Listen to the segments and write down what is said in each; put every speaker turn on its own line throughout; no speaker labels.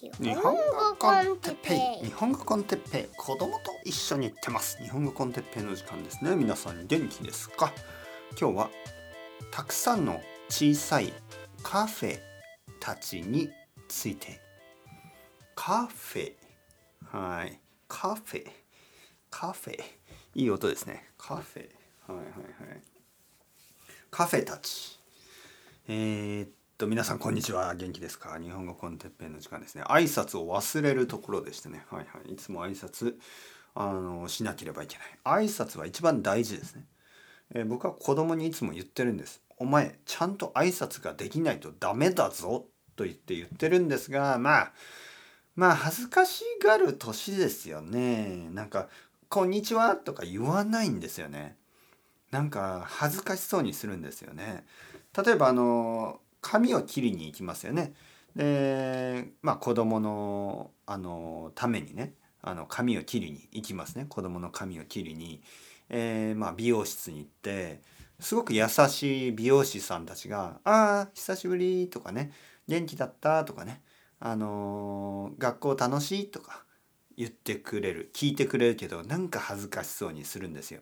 日本語コンテッペイ。日本語コンテッペイ。子供と一緒に行ってます。日本語コンテッペイの時間ですね。皆さん元気ですか？今日はたくさんの小さいカフェたちについて。カフェ。はい。カフェ。カフェ。いい音ですね。カフェ。はいはいはい。カフェたち。えー、っと皆さんこんにちは。元気ですか？日本語コンテッペイの時間ですね。挨拶を忘れるところでしてね。はいはい。いつも挨拶あのしなければいけない。挨拶は一番大事ですね、えー、僕は子供にいつも言ってるんです。お前ちゃんと挨拶ができないとダメだぞ。と言って言ってるんですがまあまあ恥ずかしがる年ですよね。なんか「こんにちは」とか言わないんですよね。なんか恥ずかしそうにするんですよね。例えばあの髪を切りに行きますよね。でまあ子供のあのためにねあの髪を切りに行きますね。子供の髪を切りに、えー、まあ、美容室に行ってすごく優しい美容師さんたちが「ああ久しぶり」とかね「元気だった」とかね「あのー、学校楽しい」とか言ってくれる聞いてくれるけどなんか恥ずかしそうにするんですよ。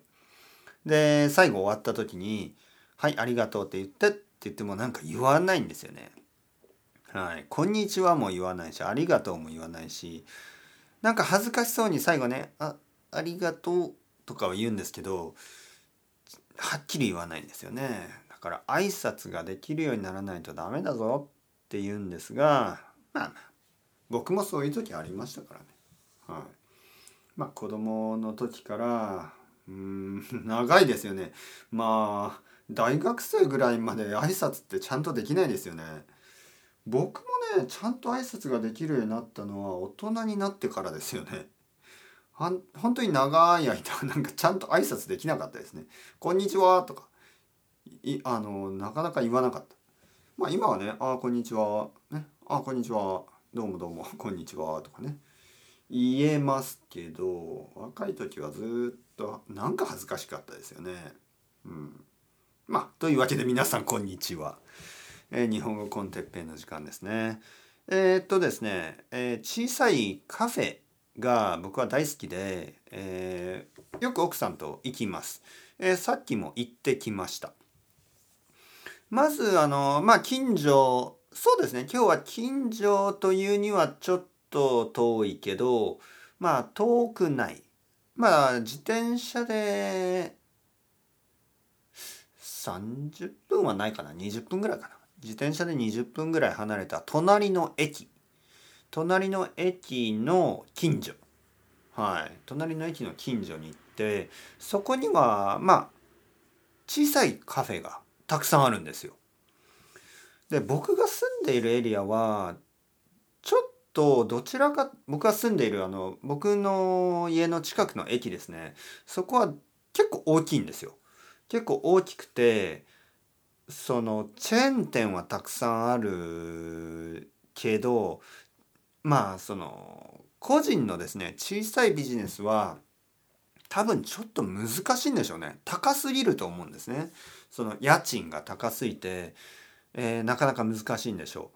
で最後終わった時に「はいありがとう」って言ってって言ってもなんか言わないんですよね。はい、こんにちはも言わないしありがとうも言わないしなんか恥ずかしそうに最後ね「あありがとう」とかは言うんですけどはっきり言わないんですよね。だから挨拶ができるようにならないとダメだぞって言うんですがまあ僕もそういう時ありましたからね。はい。まあ子供の時からうん 長いですよね。まあ大学生ぐらいまで挨拶ってちゃんとできないですよね。僕もねちゃんと挨拶ができるようになったのは大人になってからですよね。はん本当に長い間なんかちゃんと挨拶できなかったですね「こんにちは」とかいあのなかなか言わなかった。まあ今はね「ああこんにちは」ね「ああこんにちは」「どうもどうもこんにちは」とかね。言えますけど若い時はずっとなんか恥ずかしかったですよね。うん。まあというわけで皆さんこんにちは、えー、日本語コンテッペイの時間ですね。えー、っとですね、えー、小さいカフェが僕は大好きで、えー、よく奥さんと行きます、えー、さっきも行ってきました。まずあのまあ近所そうですね今日は近所というにはちょっと遠いけどまあ遠くない。まあ自転車で30分はないかな？20分ぐらいかな？自転車で20分ぐらい離れた隣の駅。隣の駅の近所。はい。隣の駅の近所に行ってそこにはまあ小さいカフェがたくさんあるんですよ。で僕が住んでいるエリアはちょっとどちらか僕が住んでいるあの僕の家の近くの駅ですね。そこは結構大きいんですよ。結構大きくてそのチェーン店はたくさんあるけどまあその個人のですね小さいビジネスは多分ちょっと難しいんでしょうね。高すぎると思うんですね。その家賃が高すぎて、えー、なかなか難しいんでしょ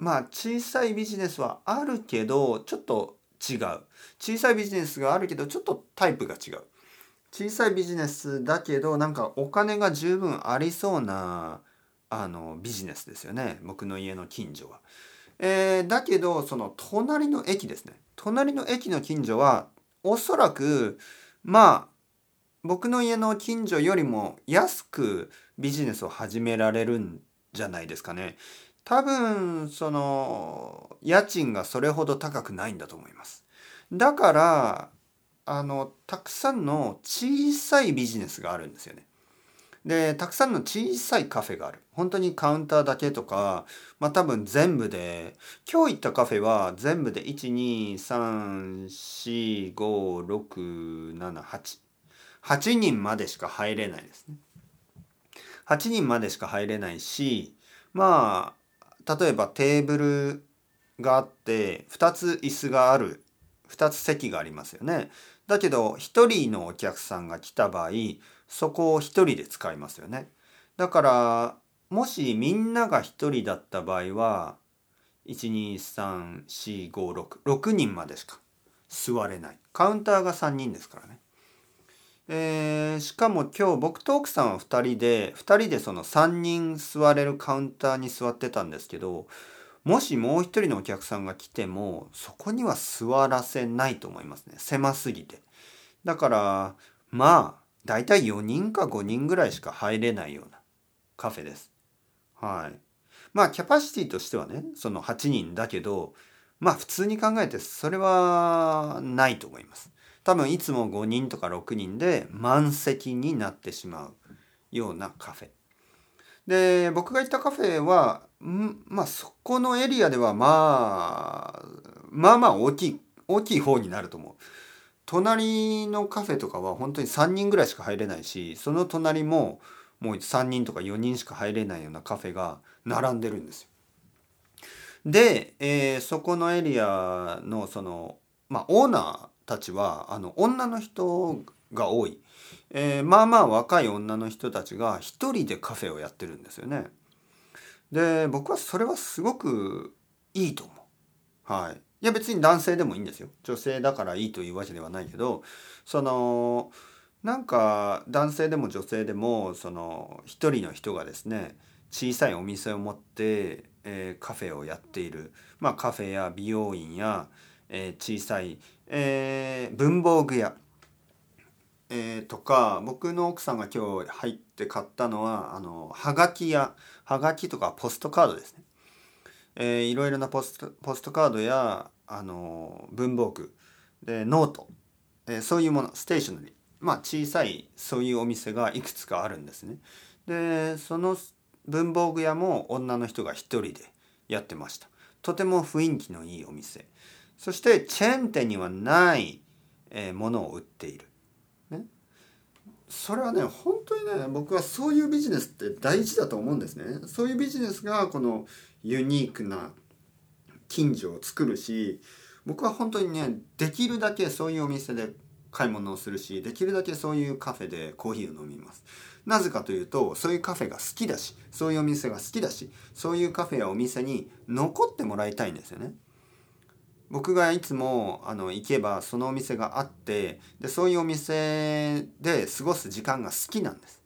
う。まあ小さいビジネスはあるけどちょっと違う。小さいビジネスがあるけどちょっとタイプが違う。小さいビジネスだけどなんかお金が十分ありそうなあのビジネスですよね。僕の家の近所は。えー、だけどその隣の駅ですね。隣の駅の近所はおそらくまあ僕の家の近所よりも安くビジネスを始められるんじゃないですかね。多分その家賃がそれほど高くないんだと思います。だからあのたくさんの小さいビジネスがあるんですよね。でたくさんの小さいカフェがある。本当にカウンターだけとかまあ多分全部で今日行ったカフェは全部で123456788 8人までしか入れないですね。8人までしか入れないしまあ例えばテーブルがあって2つ椅子がある2つ席がありますよね。だけど1人のお客さんが来た場合そこを1人で使いますよね。だからもしみんなが1人だった場合は1234566人までしか座れないカウンターが3人ですからねえー、しかも今日僕と奥さんは2人で2人でその3人座れるカウンターに座ってたんですけどもしもう一人のお客さんが来てもそこには座らせないと思いますね。狭すぎて。だからまあ大体4人か5人ぐらいしか入れないようなカフェです。はい。まあキャパシティとしてはねその8人だけどまあ普通に考えてそれはないと思います。多分いつも5人とか6人で満席になってしまうようなカフェ。で僕が行ったカフェはまあそこのエリアではまあまあまあ大きい大きい方になると思う隣のカフェとかは本当に3人ぐらいしか入れないしその隣ももう3人とか4人しか入れないようなカフェが並んでるんですよ。で、えー、そこのエリアのそのまあオーナーたちはあの女の人が多い、えー、まあまあ若い女の人たちが一人でカフェをやってるんですよね。で僕はそれはすごくいいと思う。はい。いや別に男性でもいいんですよ。女性だからいいというわけではないけどそのなんか男性でも女性でもその一人の人がですね小さいお店を持って、えー、カフェをやっている、まあ、カフェや美容院や、えー、小さい、えー、文房具屋、えー、とか僕の奥さんが今日入って買ったのはあのはがきやはがきとかポストカードですね、えー、いろいろなポストポストカードやあの文房具。でノート、えー、そういうものステーショナリー。まあ小さいそういうお店がいくつかあるんですね。でその文房具屋も女の人が一人でやってました。とても雰囲気のいいお店。そしてチェーン店にはない、えー、ものを売っている、それはね本当にね僕はそういうビジネスって大事だと思うんですねそういうビジネスがこのユニークな近所を作るし僕は本当にねできるだけそういうお店で買い物をするしできるだけそういうカフェでコーヒーを飲みますなぜかというとそういうカフェが好きだしそういうお店が好きだしそういうカフェやお店に残ってもらいたいんですよね。僕がいつもあの行けばそのお店があってでそういうお店で過ごす時間が好きなんです。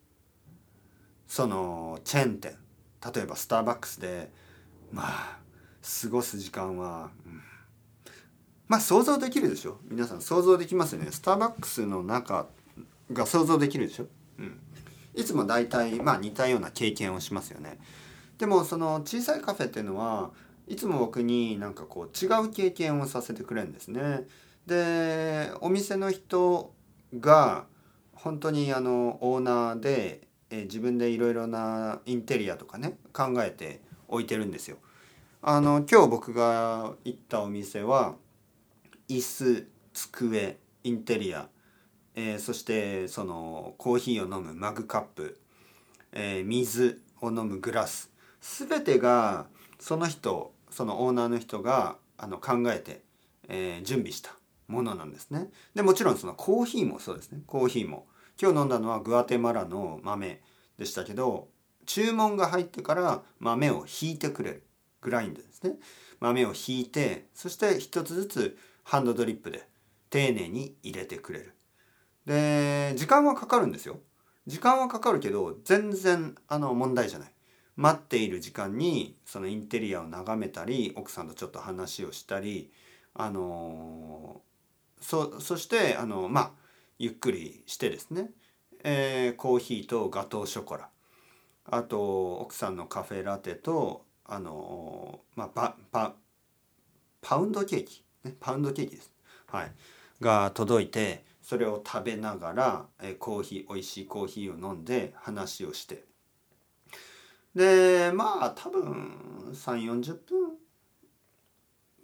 そのチェーン店。例えばスターバックスでまあ過ごす時間は、うん、まあ想像できるでしょ？皆さん想像できますよね。スターバックスの中が想像できるでしょ、うん、いつも大体まあ似たような経験をしますよね。でもその小さいカフェっていうのはいつも僕になんかこう違う経験をさせてくれるんですね。でお店の人が本当にあのオーナーでえ自分でいろいろなインテリアとかね考えて置いてるんですよ。あの今日僕が行ったお店は椅子机インテリアえー、そしてそのコーヒーを飲むマグカップ、えー、水を飲むグラス全てがその人そのオーナーの人があの考えて、えー、準備したものなんですね。でもちろんそのコーヒーもそうですね。コーヒーも。今日飲んだのはグアテマラの豆でしたけど注文が入ってから豆をひいてくれるグラインドですね。豆をひいてそして一つずつハンドドリップで丁寧に入れてくれる。で時間はかかるんですよ。時間はかかるけど全然あの問題じゃない。待っている時間にそのインテリアを眺めたり奥さんとちょっと話をしたりあのそそしてあのまあゆっくりしてですね、えー、コーヒーとガトーショコラ。あと奥さんのカフェラテとあのまあパパパウンドケーキ、ね、パウンドケーキです、はい、が届いてそれを食べながら、えコーヒー美味しいコーヒーを飲んで話をして。でまあ多分3 4 0分。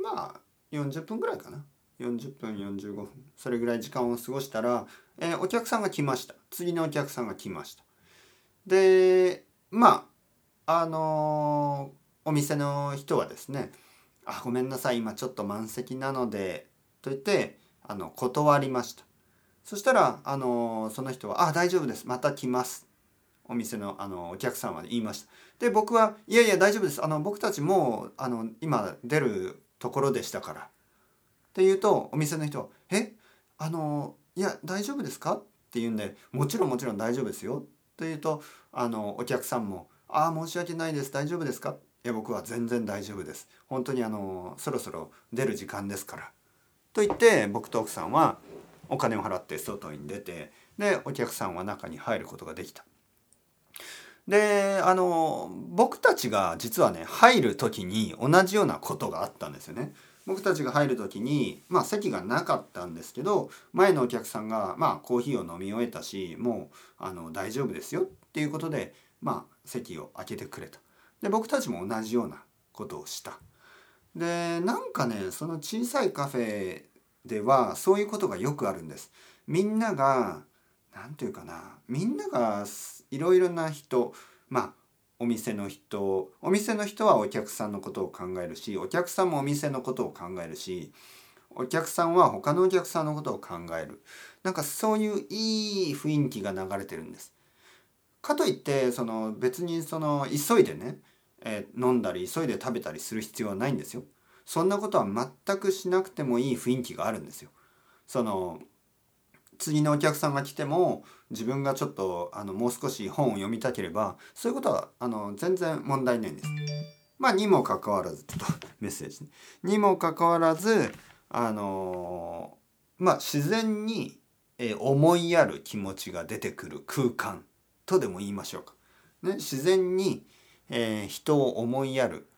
まあ40分ぐらいかな。40分45分。それぐらい時間を過ごしたら、えー、お客さんが来ました。次のお客さんが来ました。でまああのー、お店の人はですね「あごめんなさい。今ちょっと満席なので」と言ってあの断りました。そしたら、あのその人は「あ大丈夫です。また来ます」お店のあのお客さんは言いました。で僕はいやいや大丈夫です。あの僕たちもうあの今出るところでしたから。って言うとお店の人は「え？あのいや大丈夫ですか?」って言うんで「もちろんもちろん大丈夫ですよ」と言うとあのお客さんも「ああ申し訳ないです。大丈夫ですか?」いや僕は全然大丈夫です。本当にあのそろそろ出る時間ですから。と言って僕と奥さんはお金を払って外に出てでお客さんは中に入ることができた。であの僕たちが実はね入る時に同じようなことがあったんですよね。僕たちが入る時にまあ席がなかったんですけど前のお客さんがまあコーヒーを飲み終えたしもうあの大丈夫ですよっていうことでまあ席を空けてくれた。で僕たちも同じようなことをした。でなんかねその小さいカフェではそういうことがよくあるんです。みんなが何て言うかなみんながいろいろな人まあお店の人お店の人はお客さんのことを考えるしお客さんもお店のことを考えるしお客さんは他のお客さんのことを考えるなんかそういういい雰囲気が流れてるんです。かといってその別にその急いでね、えー、飲んだり急いで食べたりする必要はないんですよ。そんなことは全くしなくてもいい雰囲気があるんですよ。その次のお客さんが来ても自分がちょっとあのもう少し本を読みたければそういうことはあの全然問題ないんです。まあにもかかわらずちょっと メッセージ、ね、にもかかわらずあのまあ自然に、え思いやる気持ちが出てくる空間とでも言いましょうか。ね、自然に、えー、人を思いやる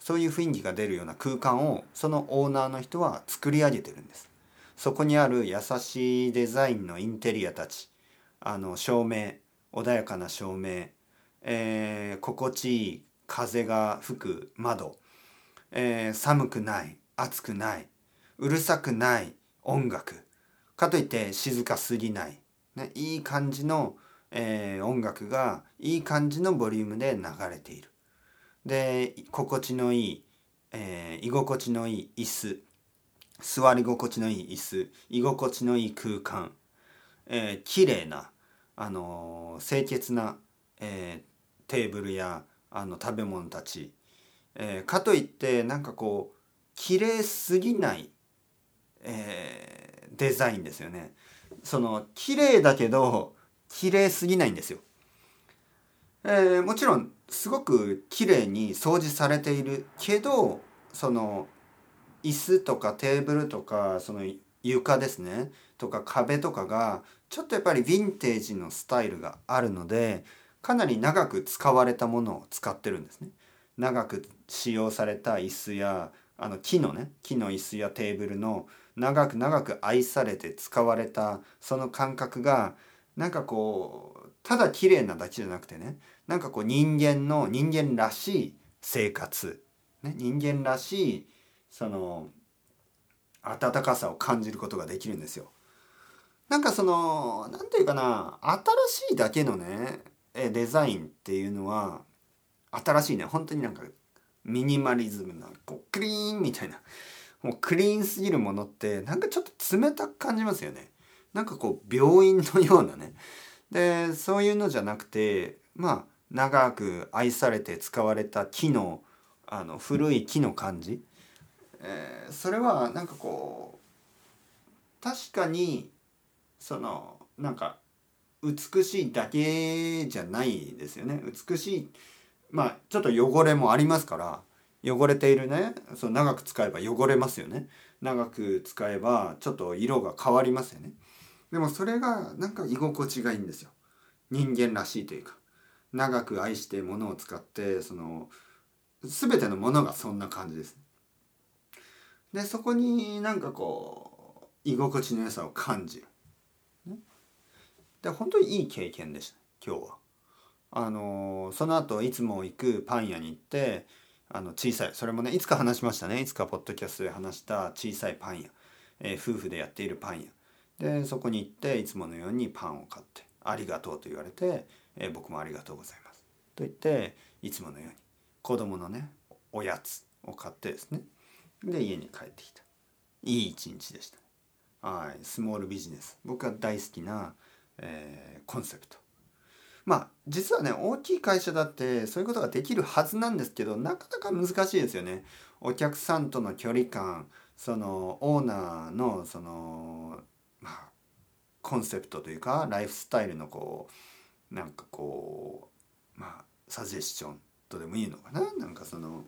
そういう雰囲気が出るような空間をそのオーナーの人は作り上げてるんです。そこにある優しいデザインのインテリアたち。あの照明穏やかな照明、えー、心地いい風が吹く窓、えー、寒くない暑くない。うるさくない音楽。かといって静かすぎない、ね、いい感じの、えー、音楽がいい感じのボリュームで流れている。で心地のいい、えー、居心地のいい椅子。座り心地のいい椅子居心地のいい空間、えー、綺麗な、あのー、清潔な、えー、テーブルやあの食べ物たち、えー、かといってなんかこう綺麗すぎない、えー、デザインですよね。その綺麗だけど綺麗すぎないんですよ。えー、もちろんすごく綺麗に掃除されているけどその椅子とかテーブルとかその床ですねとか壁とかがちょっとやっぱりヴィンテージのスタイルがあるのでかなり長く使われたものを使ってるんですね。長く使用された椅子やあの木のね木の椅子やテーブルの長く長く愛されて使われたその感覚がなんかこうただ綺麗なだけじゃなくてねなんかこう人間の人間らしい生活、ね、人間らしいその温かさを感じることができるんですよ。なんかその何て言うかな新しいだけのねデザインっていうのは新しいね本当になんかミニマリズムなこうクリーンみたいなもうクリーンすぎるものってなんかちょっと冷たく感じますよね。なんかこう病院のようなねでそういうのじゃなくてまあ長く愛されて使われた木のあの古い木の感じえー、それはなんかこう確かにそのなんか美しいだけじゃないですよね。美しいまあちょっと汚れもありますから汚れているね。そう長く使えば汚れますよね。長く使えばちょっと色が変わりますよね。でもそれがなんか居心地がいいんですよ。人間らしいというか。長く愛してものを使ってその全てのものがそんな感じです。でそこになんかこう居心地の良さを感じる。ね、で本当にいい経験でした。今日は。あのその後いつも行くパン屋に行ってあの小さいそれもねいつか話しましたね。いつかポッドキャストで話した小さいパン屋、えー、夫婦でやっているパン屋。でそこに行っていつものようにパンを買って「ありがとう」と言われて、えー、僕もありがとうございます。と言っていつものように子供のねおやつを買ってですね。で家に帰ってきた。いい一日でした、はい。スモールビジネス。僕が大好きな、えー、コンセプト。まあ実はね大きい会社だってそういうことができるはずなんですけどなかなか難しいですよね。お客さんとの距離感そのオーナーのそのまあコンセプトというかライフスタイルのこうなんかこうまあサジェスチョンとでもいいのかな？なんかその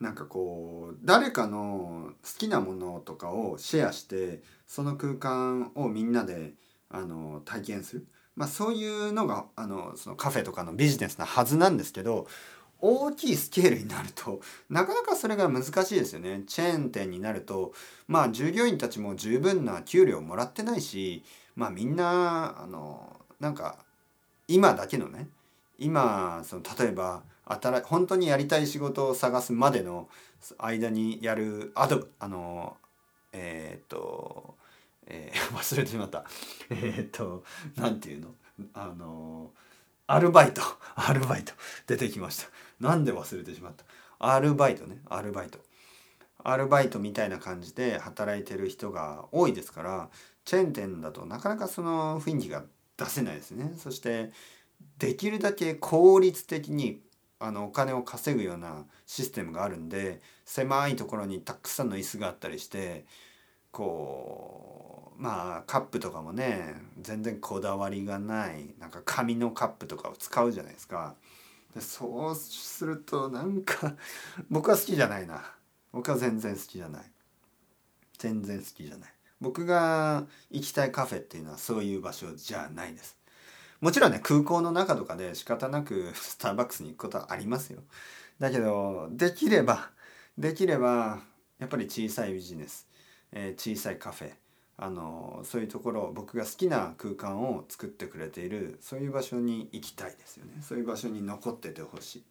なんかこう誰かの好きなものとかをシェアしてその空間をみんなであの体験する、まあ、そういうのがあのそのカフェとかのビジネスなはずなんですけど大きいスケールになるとなかなかそれが難しいですよね。チェーン店になるとまあ従業員たちも十分な給料もらってないしまあみんなあのなんか今だけのね今その例えば本当にやりたい仕事を探すまでの間にやるアドあのえー、っと、えー、忘れてしまった。えー、っと何て言うの？あのアルバイトアルバイト出てきました。なんで忘れてしまった？アルバイトねアルバイト。アルバイトみたいな感じで働いてる人が多いですからチェーン店だとなかなかその雰囲気が出せないですね。そしてできるだけ効率的にあのお金を稼ぐようなシステムがあるんで狭いところにたくさんの椅子があったりしてこうまあカップとかもね全然こだわりがないなんか紙のカップとかを使うじゃないですか。でそうするとなんか 僕は好きじゃないな。僕は全然好きじゃない。全然好きじゃない。僕が行きたいカフェっていうのはそういう場所じゃないです。もちろんね空港の中とかで仕方なく スターバックスに行くことはありますよ。だけどできればできればやっぱり小さいビジネス、えー、小さいカフェあのそういうところ僕が好きな空間を作ってくれているそういう場所に行きたいですよね。そういう場所に残っててほしい。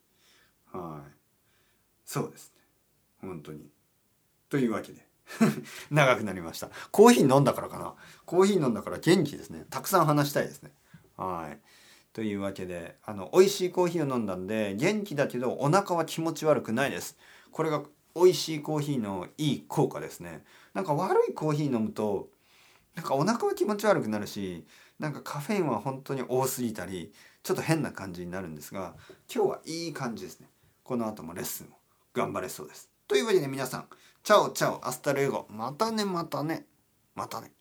はい。そうですね。本当に。というわけで。長くなりました。コーヒー飲んだからかな。コーヒー飲んだから元気ですね。たくさん話したいですね。はい。というわけであの美味しいコーヒーを飲んだんで元気だけどお腹は気持ち悪くないです。これが美味しいコーヒーのいい効果ですね。なんか悪いコーヒー飲むとなんかお腹は気持ち悪くなるしなんかカフェインは本当に多すぎたりちょっと変な感じになるんですが今日はいい感じですね。この後もレッスンを頑張れそうです。というわけで皆さん chao chao hasta luego。またねまたね。またね。